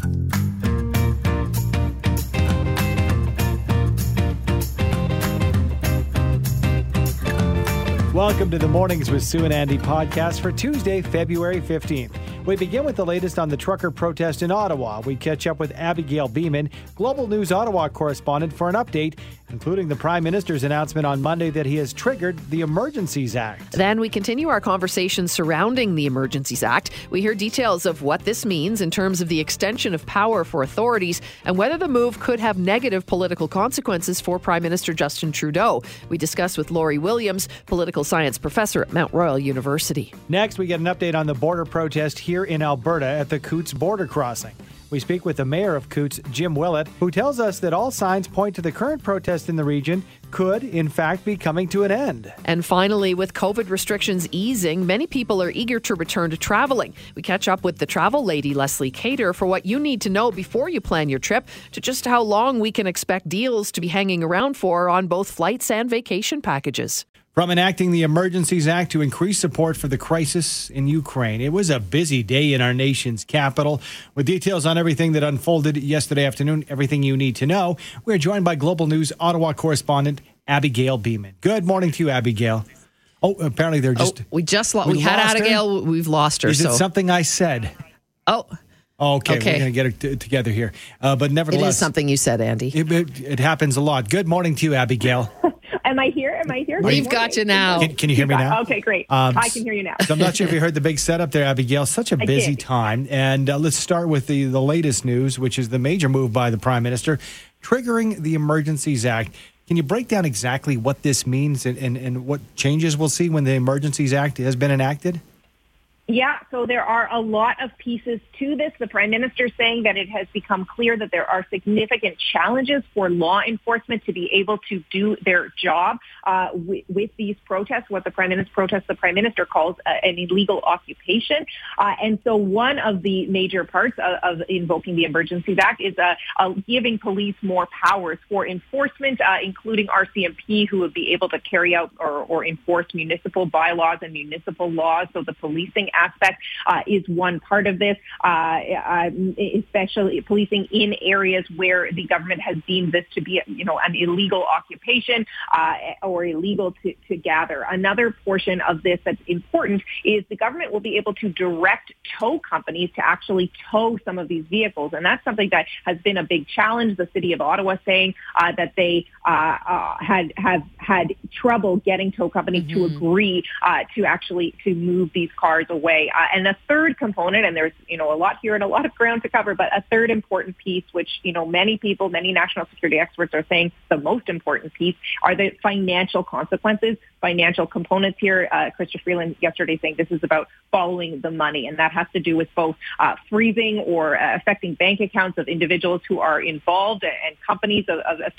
Thank you. Welcome to the Mornings with Sue and Andy podcast for Tuesday, February 15th. We begin with the latest on the trucker protest in Ottawa. We catch up with Abigail Bimman, Global News Ottawa correspondent, for an update, including the Prime Minister's announcement on Monday that he has triggered the Emergencies Act. Then we continue our conversation surrounding the Emergencies Act. We hear details of what this means in terms of the extension of power for authorities and whether the move could have negative political consequences for Prime Minister Justin Trudeau. We discuss with Lori Williams, political science professor at Mount Royal University. Next, we get an update on the border protest here in Alberta at the Coutts border crossing. We speak with the mayor of Coutts, Jim Willett, who tells us that all signs point to the current protest in the region could, in fact, be coming to an end. And finally, with COVID restrictions easing, many people are eager to return to traveling. We catch up with the travel lady, Leslie Cater, for what you need to know before you plan your trip, to just how long we can expect deals to be hanging around for on both flights and vacation packages. From enacting the Emergencies Act to increase support for the crisis in Ukraine, it was a busy day in our nation's capital. With details on everything that unfolded yesterday afternoon, everything you need to know, we're joined by Global News Ottawa correspondent Abigail Bimman. Good morning to you, Abigail. Oh, apparently they're just. Oh, we just lo- we, we had Abigail. Her? We've lost her. Is so. it something I said? Oh. Okay, okay. we're going to get it t- together here. Uh, but nevertheless, it is something you said, Andy. It, it, it happens a lot. Good morning to you, Abigail. Am I here? Am I here? We've got you now. Can, can you hear me now? Okay, great. Um, I can hear you now. so I'm not sure if you heard the big setup there, Abigail. Such a busy time. And uh, let's start with the, the latest news, which is the major move by the Prime Minister triggering the Emergencies Act. Can you break down exactly what this means and, and, and what changes we'll see when the Emergencies Act has been enacted? Yeah, so there are a lot of pieces to this. The Prime Minister saying that it has become clear that there are significant challenges for law enforcement to be able to do their job uh, with, with, these protests, what the Prime Minister protests the Prime Minister calls uh, an illegal occupation. Uh, and so one of the major parts of, of invoking the Emergencies Act is uh, uh, giving police more powers for enforcement, uh, including RCMP, who would be able to carry out or, or enforce municipal bylaws and municipal laws. So the policing aspect is one part of this, uh, uh, especially policing in areas where the government has deemed this to be, you know, an illegal occupation uh, or illegal to, to gather. Another portion of this that's important is the government will be able to direct tow companies to actually tow some of these vehicles, and that's something that has been a big challenge. The city of Ottawa saying uh, that they uh, had have had trouble getting tow companies mm-hmm. to agree to actually to move these cars away. Uh, and the third component, and there's, you know, a lot here and a lot of ground to cover, but a third important piece, which, you know, many people, many national security experts are saying the most important piece are the financial consequences, financial components here. Uh, Chrystia Freeland yesterday saying this is about following the money, and that has to do with both uh, freezing or uh, affecting bank accounts of individuals who are involved and companies of, of, of,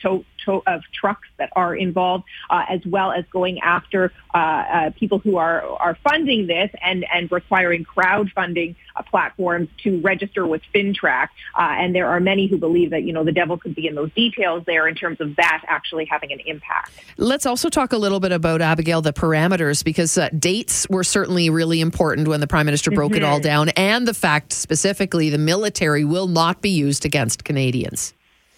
to, of trucks that are involved, uh, as well as going after uh, uh, people who are, are funding this and, and requiring crowdfunding uh, platforms to register with FINTRAC. Uh, and there are many who believe that, you know, the devil could be in those details there in terms of that actually having an impact. Let's also talk a little bit about, Abigail, the parameters, because uh, dates were certainly really important when the Prime Minister broke mm-hmm. it all mm-hmm. down, and the fact specifically the military will not be used against Canadians.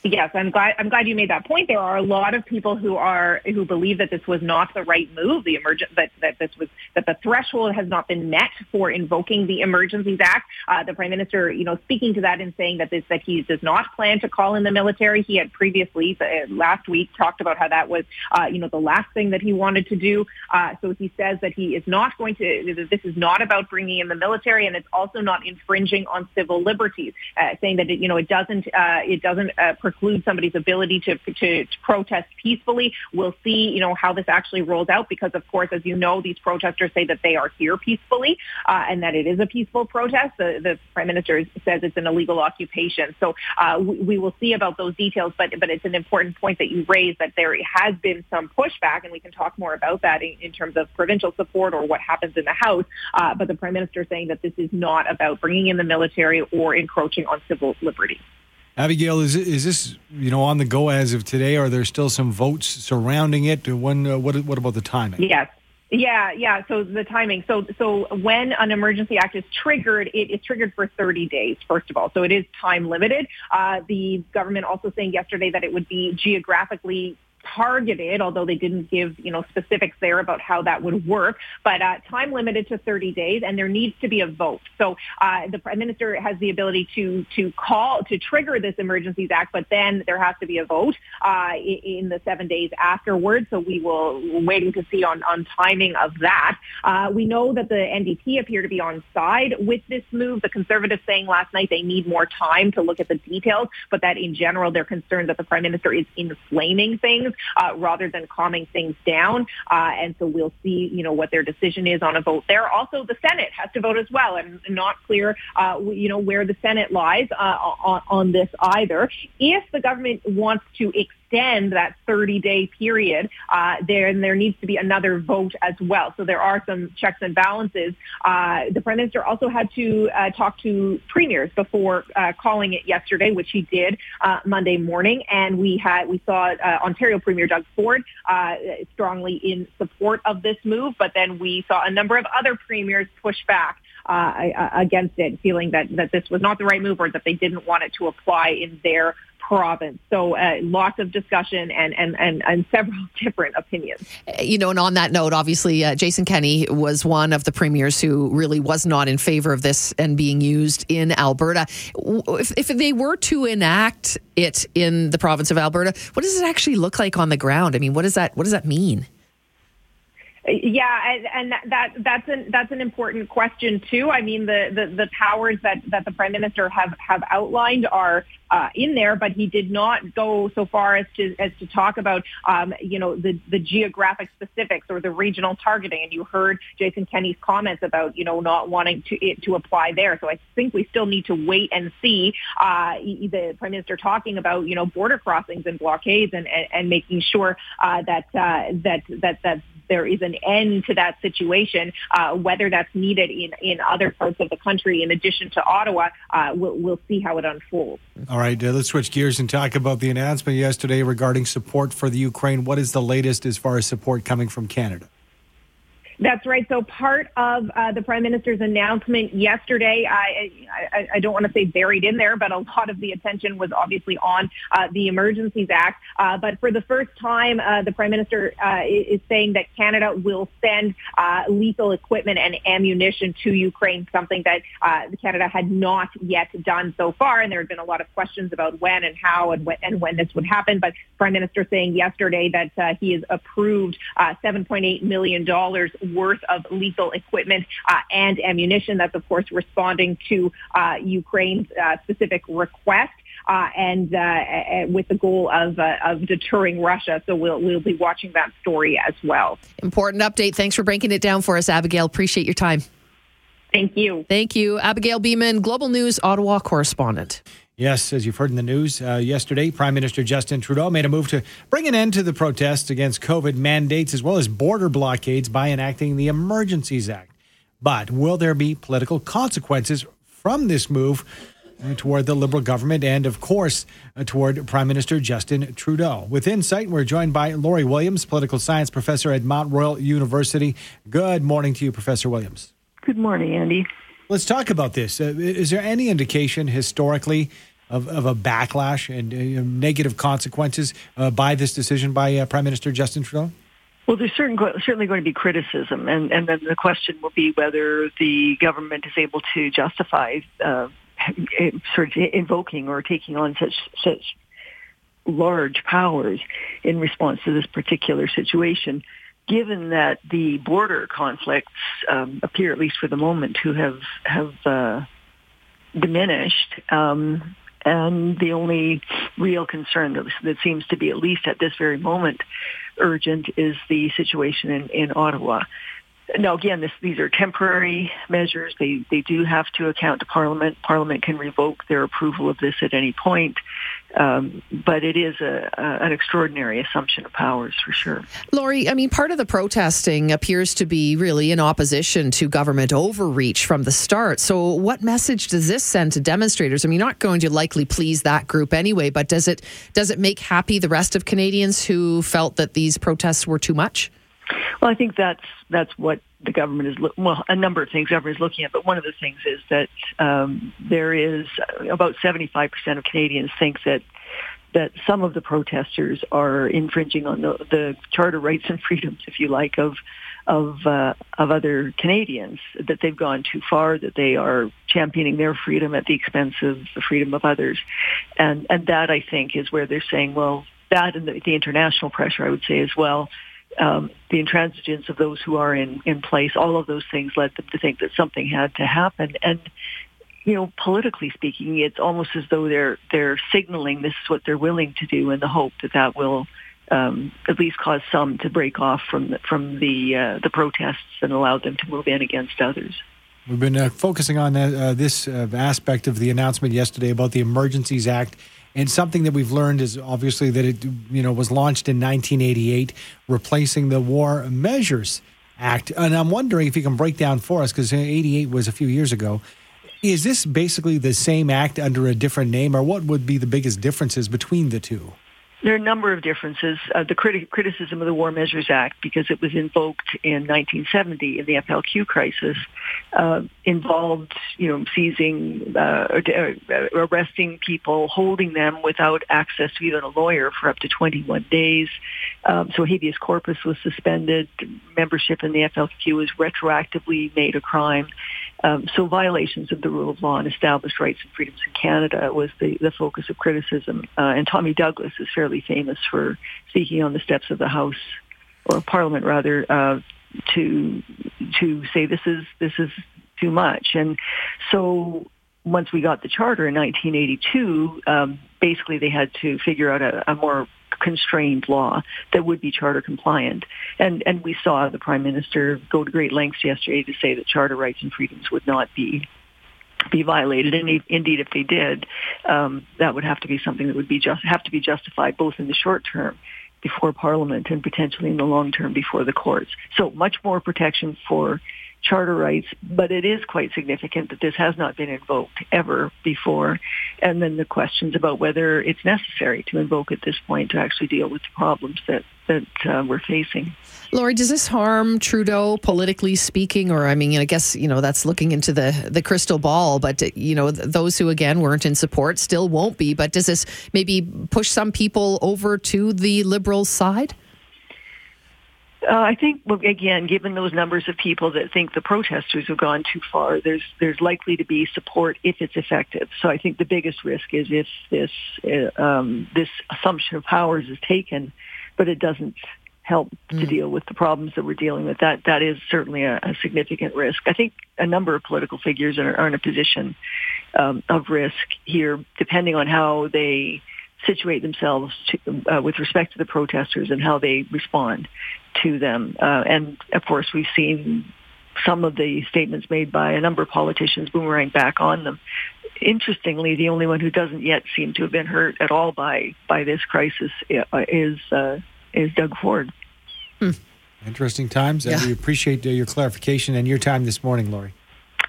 Yes, I'm glad. I'm glad you made that point. There are a lot of people who are who believe that this was not the right move. The emergent that that this was that the threshold has not been met for invoking the Emergencies Act. Uh, the Prime Minister, you know, speaking to that and saying that this that he does not plan to call in the military. He had previously uh, last week talked about how that was, uh, you know, the last thing that he wanted to do. Uh, so he says that he is not going to. This is not about bringing in the military, and it's also not infringing on civil liberties. Uh, saying that it, you know it doesn't uh, it doesn't preclude somebody's ability to, to, to protest peacefully. We'll see, you know, how this actually rolls out because, of course, as you know, these protesters say that they are here peacefully uh, and that it is a peaceful protest. The, the prime minister says it's an illegal occupation. So uh, we, we, will see about those details, but but it's an important point that you raised that there has been some pushback, and we can talk more about that in, in terms of provincial support or what happens in the House. Uh, but the prime minister saying that this is not about bringing in the military or encroaching on civil liberties. Abigail, is is this you know on the go as of today? Are there still some votes surrounding it? When uh, what what about the timing? Yes, Yeah, yeah. So the timing. So so when an emergency act is triggered, it is triggered for 30 days. First of all, so it is time limited. Uh, the government also saying yesterday that it would be geographically targeted, although they didn't give, you know, specifics there about how that would work, but uh, time limited to 30 days, and there needs to be a vote. So uh, the prime minister has the ability to to call to trigger this Emergencies Act, but then there has to be a vote uh, in the seven days afterwards. So we will waiting to see on on timing of that. Uh, we know that the NDP appear to be on side with this move. The Conservatives saying last night they need more time to look at the details, but that in general they're concerned that the prime minister is inflaming things uh, rather than calming things down. Uh, and so we'll see, you know, what their decision is on a vote there. Also, the Senate has to vote as well, and not clear, uh, you know, where the Senate lies uh, on, on this either. If the government wants to extend extend that 30 day period, uh, there, there needs to be another vote as well. So there are some checks and balances. Uh, the prime minister also had to uh, talk to premiers before uh, calling it yesterday, which he did uh, Monday morning. And we had, we saw uh, Ontario Premier Doug Ford strongly in support of this move, but then we saw a number of other premiers push back. Uh, against it, feeling that, that this was not the right move or that they didn't want it to apply in their province. So uh, lots of discussion and, and, and, and, several different opinions. You know, and on that note, obviously, uh, Jason Kenney was one of the premiers who really was not in favor of this and being used in Alberta. If, if they were to enact it in the province of Alberta, what does it actually look like on the ground? I mean, what does that what does that mean? Yeah, and, that that's an that's an important question too. I mean, the, the, the powers that, that the prime minister have have outlined are uh, in there, but he did not go so far as to as to talk about um, you know the the geographic specifics or the regional targeting. And you heard Jason Kenney's comments about you know not wanting to it to apply there. So I think we still need to wait and see uh, the prime minister talking about you know border crossings and blockades and and, and making sure uh, that uh, that that that there is an end to that situation, uh, whether that's needed in, in other parts of the country in addition to Ottawa, uh, we'll, we'll see how it unfolds. All right, uh, let's switch gears and talk about the announcement yesterday regarding support for the Ukraine. What is the latest as far as support coming from Canada? That's right. So part of uh, the prime minister's announcement yesterday, I, I, I don't want to say buried in there, but a lot of the attention was obviously on uh, the Emergencies Act. Uh, but for the first time, uh, the prime minister uh, is saying that Canada will send uh, lethal equipment and ammunition to Ukraine, something that Canada had not yet done so far. And there had been a lot of questions about when and how and when, and when this would happen. But prime minister saying yesterday that he has approved $7.8 million worth of lethal equipment uh, and ammunition. That's, of course, responding to uh, Ukraine's uh, specific request. Uh, and uh, with the goal of, uh, of deterring Russia. So we'll, we'll be watching that story as well. Important update. Thanks for breaking it down for us, Abigail. Appreciate your time. Thank you. Thank you. Abigail Bimman, Global News Ottawa correspondent. Yes, as you've heard in the news uh, yesterday, Prime Minister Justin Trudeau made a move to bring an end to the protests against COVID mandates as well as border blockades by enacting the Emergencies Act. But will there be political consequences from this move uh, toward the Liberal government and, of course, uh, toward Prime Minister Justin Trudeau? With insight, we're joined by Lori Williams, political science professor at Mount Royal University. Good morning to you, Professor Williams. Good morning, Andy. Let's talk about this. Uh, is there any indication historically of, of a backlash and uh, negative consequences uh, by this decision by uh, Prime Minister Justin Trudeau? Well, there's certain, certainly going to be criticism, and, and then the question will be whether the government is able to justify uh, sort of invoking or taking on such such large powers in response to this particular situation given that the border conflicts um, appear, at least for the moment, to have have uh, diminished, um, and the only real concern that, that, seems to be, at least at this very moment, urgent is the situation in, in Ottawa. Now, again, this, these are temporary measures. They they do have to account to Parliament. Parliament can revoke their approval of this at any point. Um, but it is a, a, an extraordinary assumption of powers for sure. Lori, I mean, part of the protesting appears to be really in opposition to government overreach from the start. So, what message does this send to demonstrators? I mean, not going to likely please that group anyway, but does it does it make happy the rest of Canadians who felt that these protests were too much? Well, I think that's that's what the government is lo- well a number of things government is looking at, but one of the things is that um, there is about 75 percent of Canadians think that that some of the protesters are infringing on the, the charter rights and freedoms, if you like, of of uh, of other Canadians. That they've gone too far. That they are championing their freedom at the expense of the freedom of others, and and that I think is where they're saying, well, that and the, the international pressure, I would say as well um, the intransigence of those who are in, in place, all of those things led them to think that something had to happen. And, you know, politically speaking, it's almost as though they're, they're signaling this is what they're willing to do in the hope that that will um, at least cause some to break off from the, from the, uh, the protests and allow them to move in against others. We've been uh, focusing on uh, this uh, aspect of the announcement yesterday about the Emergencies Act and something that we've learned is obviously that it you know was launched in 1988, replacing the War Measures Act. And I'm wondering if you can break down for us because 88 was a few years ago. Is this basically the same act under a different name, or what would be the biggest differences between the two? There are a number of differences. Uh, the criti- criticism of the War Measures Act, because it was invoked in 1970 in the FLQ crisis, uh, involved, you know, seizing, uh, uh, arresting people, holding them without access to even a lawyer for up to 21 days. Um, so habeas corpus was suspended. Membership in the FLQ was retroactively made a crime. Um, so violations of the rule of law and established rights and freedoms in Canada was the, the focus of criticism. Uh, and Tommy Douglas is fairly famous for speaking on the steps of the House or Parliament rather uh, to to say this is this is too much. And so once we got the charter in 1982, um, basically they had to figure out a, a more constrained law that would be charter compliant. And and we saw the prime minister go to great lengths yesterday to say that charter rights and freedoms would not be be violated. And indeed, if they did, um, that would have to be something that would be just have to be justified both in the short term before Parliament and potentially in the long term before the courts. So much more protection for charter rights, but it is quite significant that this has not been invoked ever before. And then the questions about whether it's necessary to invoke at this point to actually deal with the problems that, that uh, we're facing. Lori, does this harm Trudeau politically speaking? Or, I mean, I guess, you know, that's looking into the, the crystal ball, but, you know, those who, again, weren't in support still won't be. But does this maybe push some people over to the Liberal side? Uh, I think, well, again, given those numbers of people that think the protesters have gone too far, there's there's likely to be support if it's effective. So I think the biggest risk is if this uh, um, this assumption of powers is taken, but it doesn't help mm. to deal with the problems that we're dealing with. That that is certainly a, a significant risk. I think a number of political figures are, are in a position um, of risk here, depending on how they situate themselves to, uh, with respect to the protesters and how they respond to them. Uh, and of course, we've seen some of the statements made by a number of politicians boomerang back on them. Interestingly, the only one who doesn't yet seem to have been hurt at all by by this crisis uh, is uh, is Doug Ford. Hmm. Interesting times. Yeah. And we appreciate uh, your clarification and your time this morning, Lori.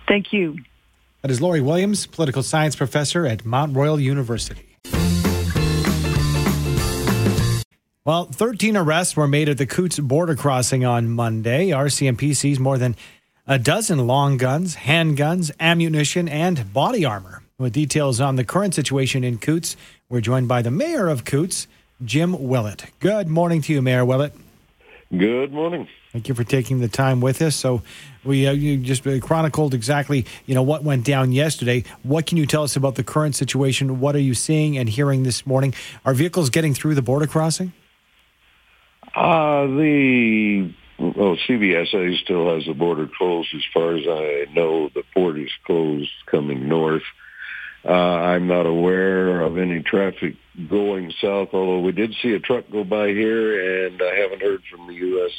Thank you. That is Lori Williams, political science professor at Mount Royal University. Well, 13 arrests were made at the Coutts border crossing on Monday. RCMP seized more than a dozen long guns, handguns, ammunition, and body armor. With details on the current situation in Coutts, we're joined by the mayor of Coutts, Jim Willett. Good morning to you, Mayor Willett. Good morning. Thank you for taking the time with us. So, we uh, you just uh, chronicled exactly you know what went down yesterday. What can you tell us about the current situation? What are you seeing and hearing this morning? Are vehicles getting through the border crossing? Uh, the well, CBSA still has the border closed. As far as I know, the port is closed coming north. Uh, I'm not aware of any traffic going south, although we did see a truck go by here, and I haven't heard from the U.S.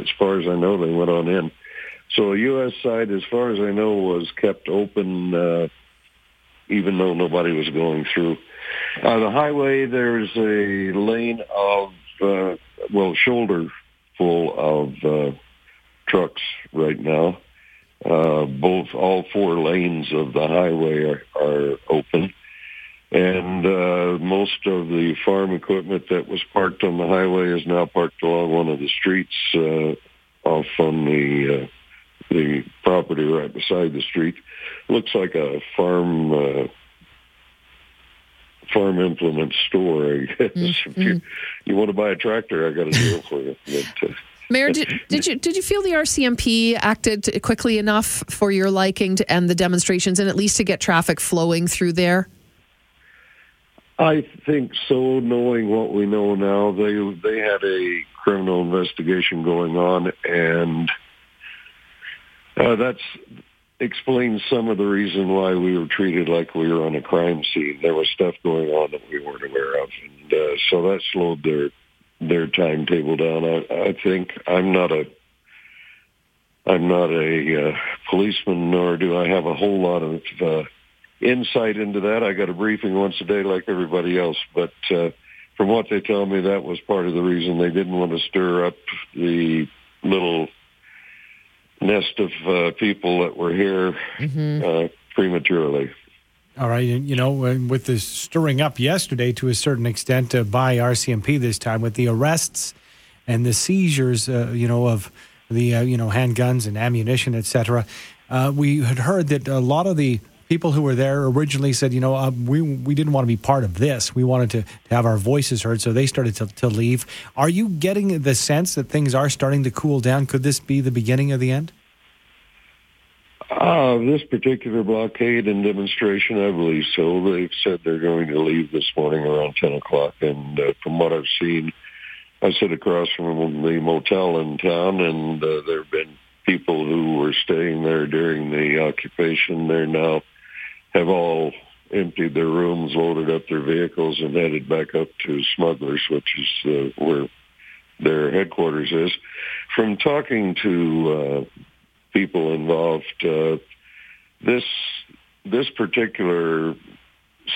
As far as I know, they went on in. So the U.S. side, as far as I know, was kept open, uh, even though nobody was going through. Uh, the highway, there's a lane of uh, well, shoulder full of uh, trucks right now. Uh, both, all four lanes of the highway are, are open. And uh, most of the farm equipment that was parked on the highway is now parked along one of the streets uh, off on the uh, the property right beside the street. Looks like a farm uh, farm implement store. I guess mm-hmm. if you, you want to buy a tractor, I got a deal for you. But, uh, Mayor, did, did, you did you feel the RCMP acted quickly enough for your liking to end the demonstrations and at least to get traffic flowing through there? I think so. Knowing what we know now, they they had a criminal investigation going on, and uh, that's explains some of the reason why we were treated like we were on a crime scene. There was stuff going on that we weren't aware of, and uh, so that slowed their their timetable down. I, I think I'm not a I'm not a uh, policeman, nor do I have a whole lot of uh, insight into that. I got a briefing once a day, like everybody else. But uh, from what they tell me, that was part of the reason they didn't want to stir up the little nest of uh, people that were here mm-hmm. uh, prematurely. All right, and you know, with this stirring up yesterday to a certain extent uh, by RCMP this time with the arrests and the seizures, uh, you know, of the uh, you know handguns and ammunition, etc. Uh, we had heard that a lot of the people who were there originally said, you know, uh, we we didn't want to be part of this. We wanted to, to have our voices heard, so they started to, to leave. Are you getting the sense that things are starting to cool down? Could this be the beginning of the end? Uh, this particular blockade and demonstration, I believe so. They've said they're going to leave this morning around 10 o'clock. And uh, from what I've seen, I sit across from the motel in town, and uh, there have been people who were staying there during the occupation. They're now have all emptied their rooms, loaded up their vehicles, and headed back up to Smugglers, which is uh, where their headquarters is. From talking to uh, people involved. Uh, this this particular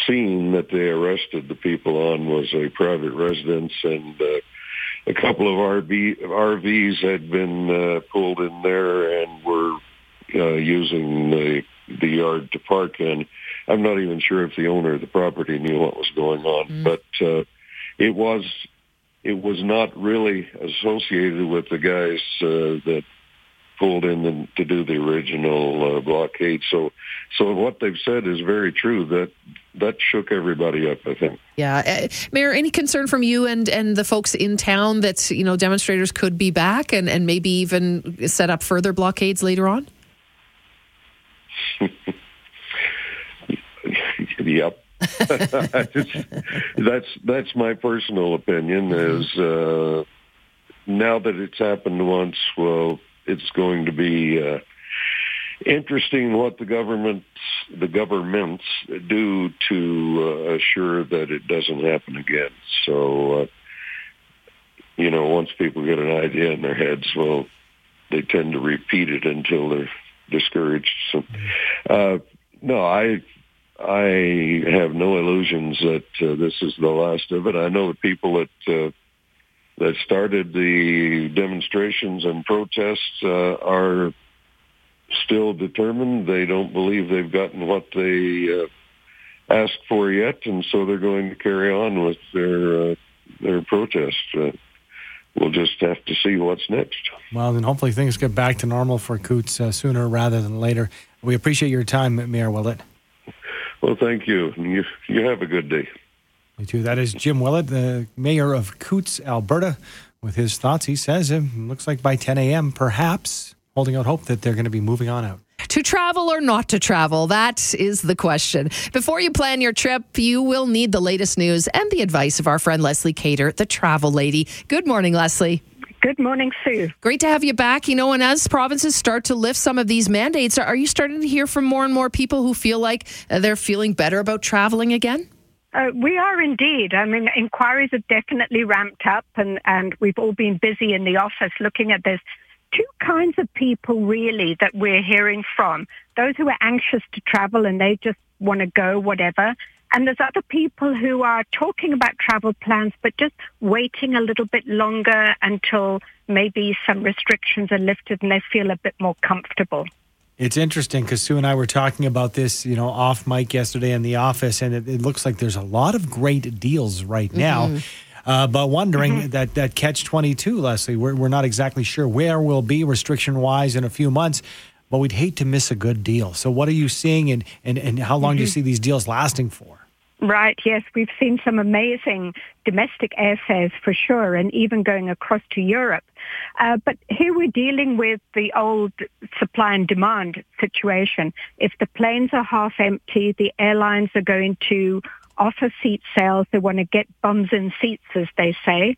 scene that they arrested the people on was a private residence, and uh, a couple of RV, RVs had been uh, pulled in there and were uh, using the the yard to park in. I'm not even sure if the owner of the property knew what was going on, mm. but uh, it was it was not really associated with the guys uh, that pulled in to do the original uh, blockade. So, so what they've said is very true. That that shook everybody up. I think. Yeah, uh, Mayor. Any concern from you and and the folks in town that you know demonstrators could be back and and maybe even set up further blockades later on? Yep. that's that's my personal opinion. Is uh, now that it's happened once, well, it's going to be uh, interesting what the government the governments do to uh, assure that it doesn't happen again. So, uh, you know, once people get an idea in their heads, well, they tend to repeat it until they're discouraged. So, uh, no, I I have no illusions that uh, this is the last of it. I know the people that uh, that started the demonstrations and protests uh, are still determined. They don't believe they've gotten what they uh, asked for yet, and so they're going to carry on with their uh, their protest. Uh, we'll just have to see what's next. Well, then hopefully things get back to normal for Coutts uh, sooner rather than later. We appreciate your time, Mayor Willett. Well, thank you. You you have a good day. Me too. That is Jim Willett, the mayor of Coutts, Alberta, with his thoughts. He says it looks like by 10 a.m., perhaps holding out hope that they're going to be moving on out. To travel or not to travel? That is the question. Before you plan your trip, you will need the latest news and the advice of our friend Leslie Cater, the travel lady. Good morning, Leslie. Good morning, Sue. Great to have you back. You know, and as provinces start to lift some of these mandates, are you starting to hear from more and more people who feel like they're feeling better about traveling again? Uh, we are indeed. I mean, inquiries have definitely ramped up, and, and we've all been busy in the office looking at this. Two kinds of people really that we're hearing from. Those who are anxious to travel and they just want to go, whatever. And there's other people who are talking about travel plans, but just waiting a little bit longer until maybe some restrictions are lifted and they feel a bit more comfortable. It's interesting because Sue and I were talking about this, you know, off mic yesterday in the office, and it, it looks like there's a lot of great deals right now. Mm-hmm. Uh, but wondering mm-hmm. that, that catch 22, Leslie, we're, we're not exactly sure where we'll be restriction wise in a few months, but we'd hate to miss a good deal. So, what are you seeing and, and, and how long mm-hmm. do you mm-hmm. see these deals lasting for? Right, yes, we've seen some amazing domestic airfares for sure, and even going across to Europe. Uh, but here we're dealing with the old supply and demand situation. If the planes are half empty, the airlines are going to offer seat sales. They want to get bums in seats, as they say.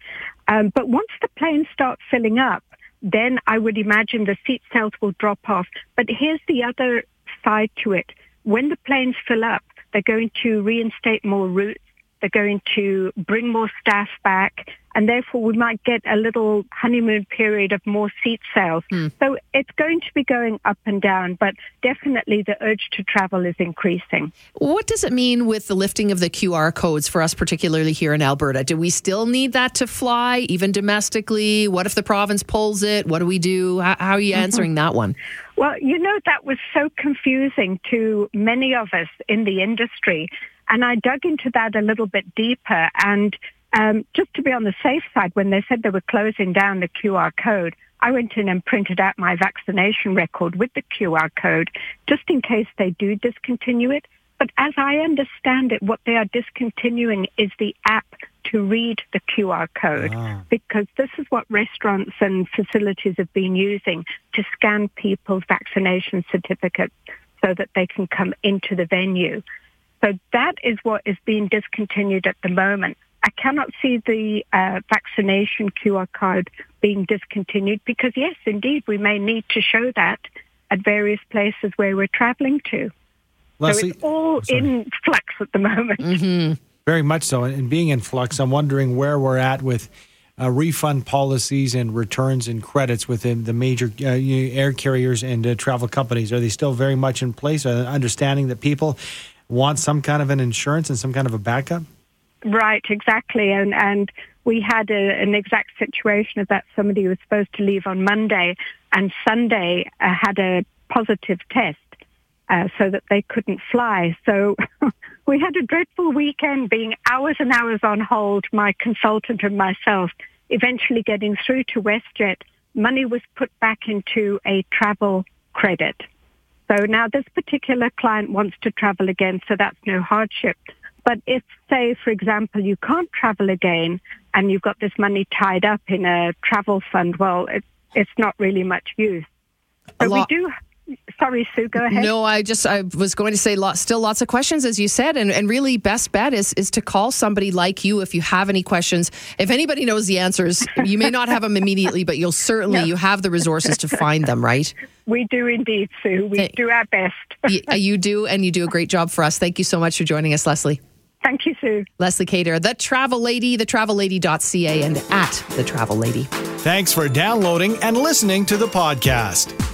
Um, but once the planes start filling up, then I would imagine the seat sales will drop off. But here's the other side to it. When the planes fill up, they're going to reinstate more routes. They're going to bring more staff back and therefore we might get a little honeymoon period of more seat sales. Mm. So it's going to be going up and down, but definitely the urge to travel is increasing. What does it mean with the lifting of the QR codes for us, particularly here in Alberta? Do we still need that to fly, even domestically? What if the province pulls it? What do we do? How, are you mm-hmm. answering mm-hmm. that one? Well, you know, that was so confusing to many of us in the industry. And I dug into that a little bit deeper. And um, just to be on the safe side, when they said they were closing down the QR code, I went in and printed out my vaccination record with the QR code just in case they do discontinue it. But as I understand it, what they are discontinuing is the app to read the QR code ah. because this is what restaurants and facilities have been using to scan people's vaccination certificates so that they can come into the venue. So that is what is being discontinued at the moment. I cannot see the uh, vaccination QR code being discontinued because, yes, indeed, we may need to show that at various places where we're traveling to. Leslie, so it's all in flux at the moment. Mm-hmm. Very much so. And being in flux, I'm wondering where we're at with uh, refund policies and returns and credits within the major uh, air carriers and uh, travel companies. Are they still very much in place? Understanding that people want some kind of an insurance and some kind of a backup? Right, exactly. And, and we had a, an exact situation of that somebody was supposed to leave on Monday and Sunday uh, had a positive test uh, so that they couldn't fly. So we had a dreadful weekend being hours and hours on hold, my consultant and myself, eventually getting through to WestJet. Money was put back into a travel credit. So now this particular client wants to travel again, so that's no hardship. But if, say, for example, you can't travel again and you've got this money tied up in a travel fund, well, it's, it's not really much use. So we do sorry sue go ahead no i just i was going to say lot, still lots of questions as you said and, and really best bet is is to call somebody like you if you have any questions if anybody knows the answers you may not have them immediately but you'll certainly no. you have the resources to find them right we do indeed sue we do our best uh, you do and you do a great job for us thank you so much for joining us leslie Thank you, Sue. Leslie Cater, The Travel Lady, the thetravellady.ca, and at The Travel Lady. Thanks for downloading and listening to the podcast.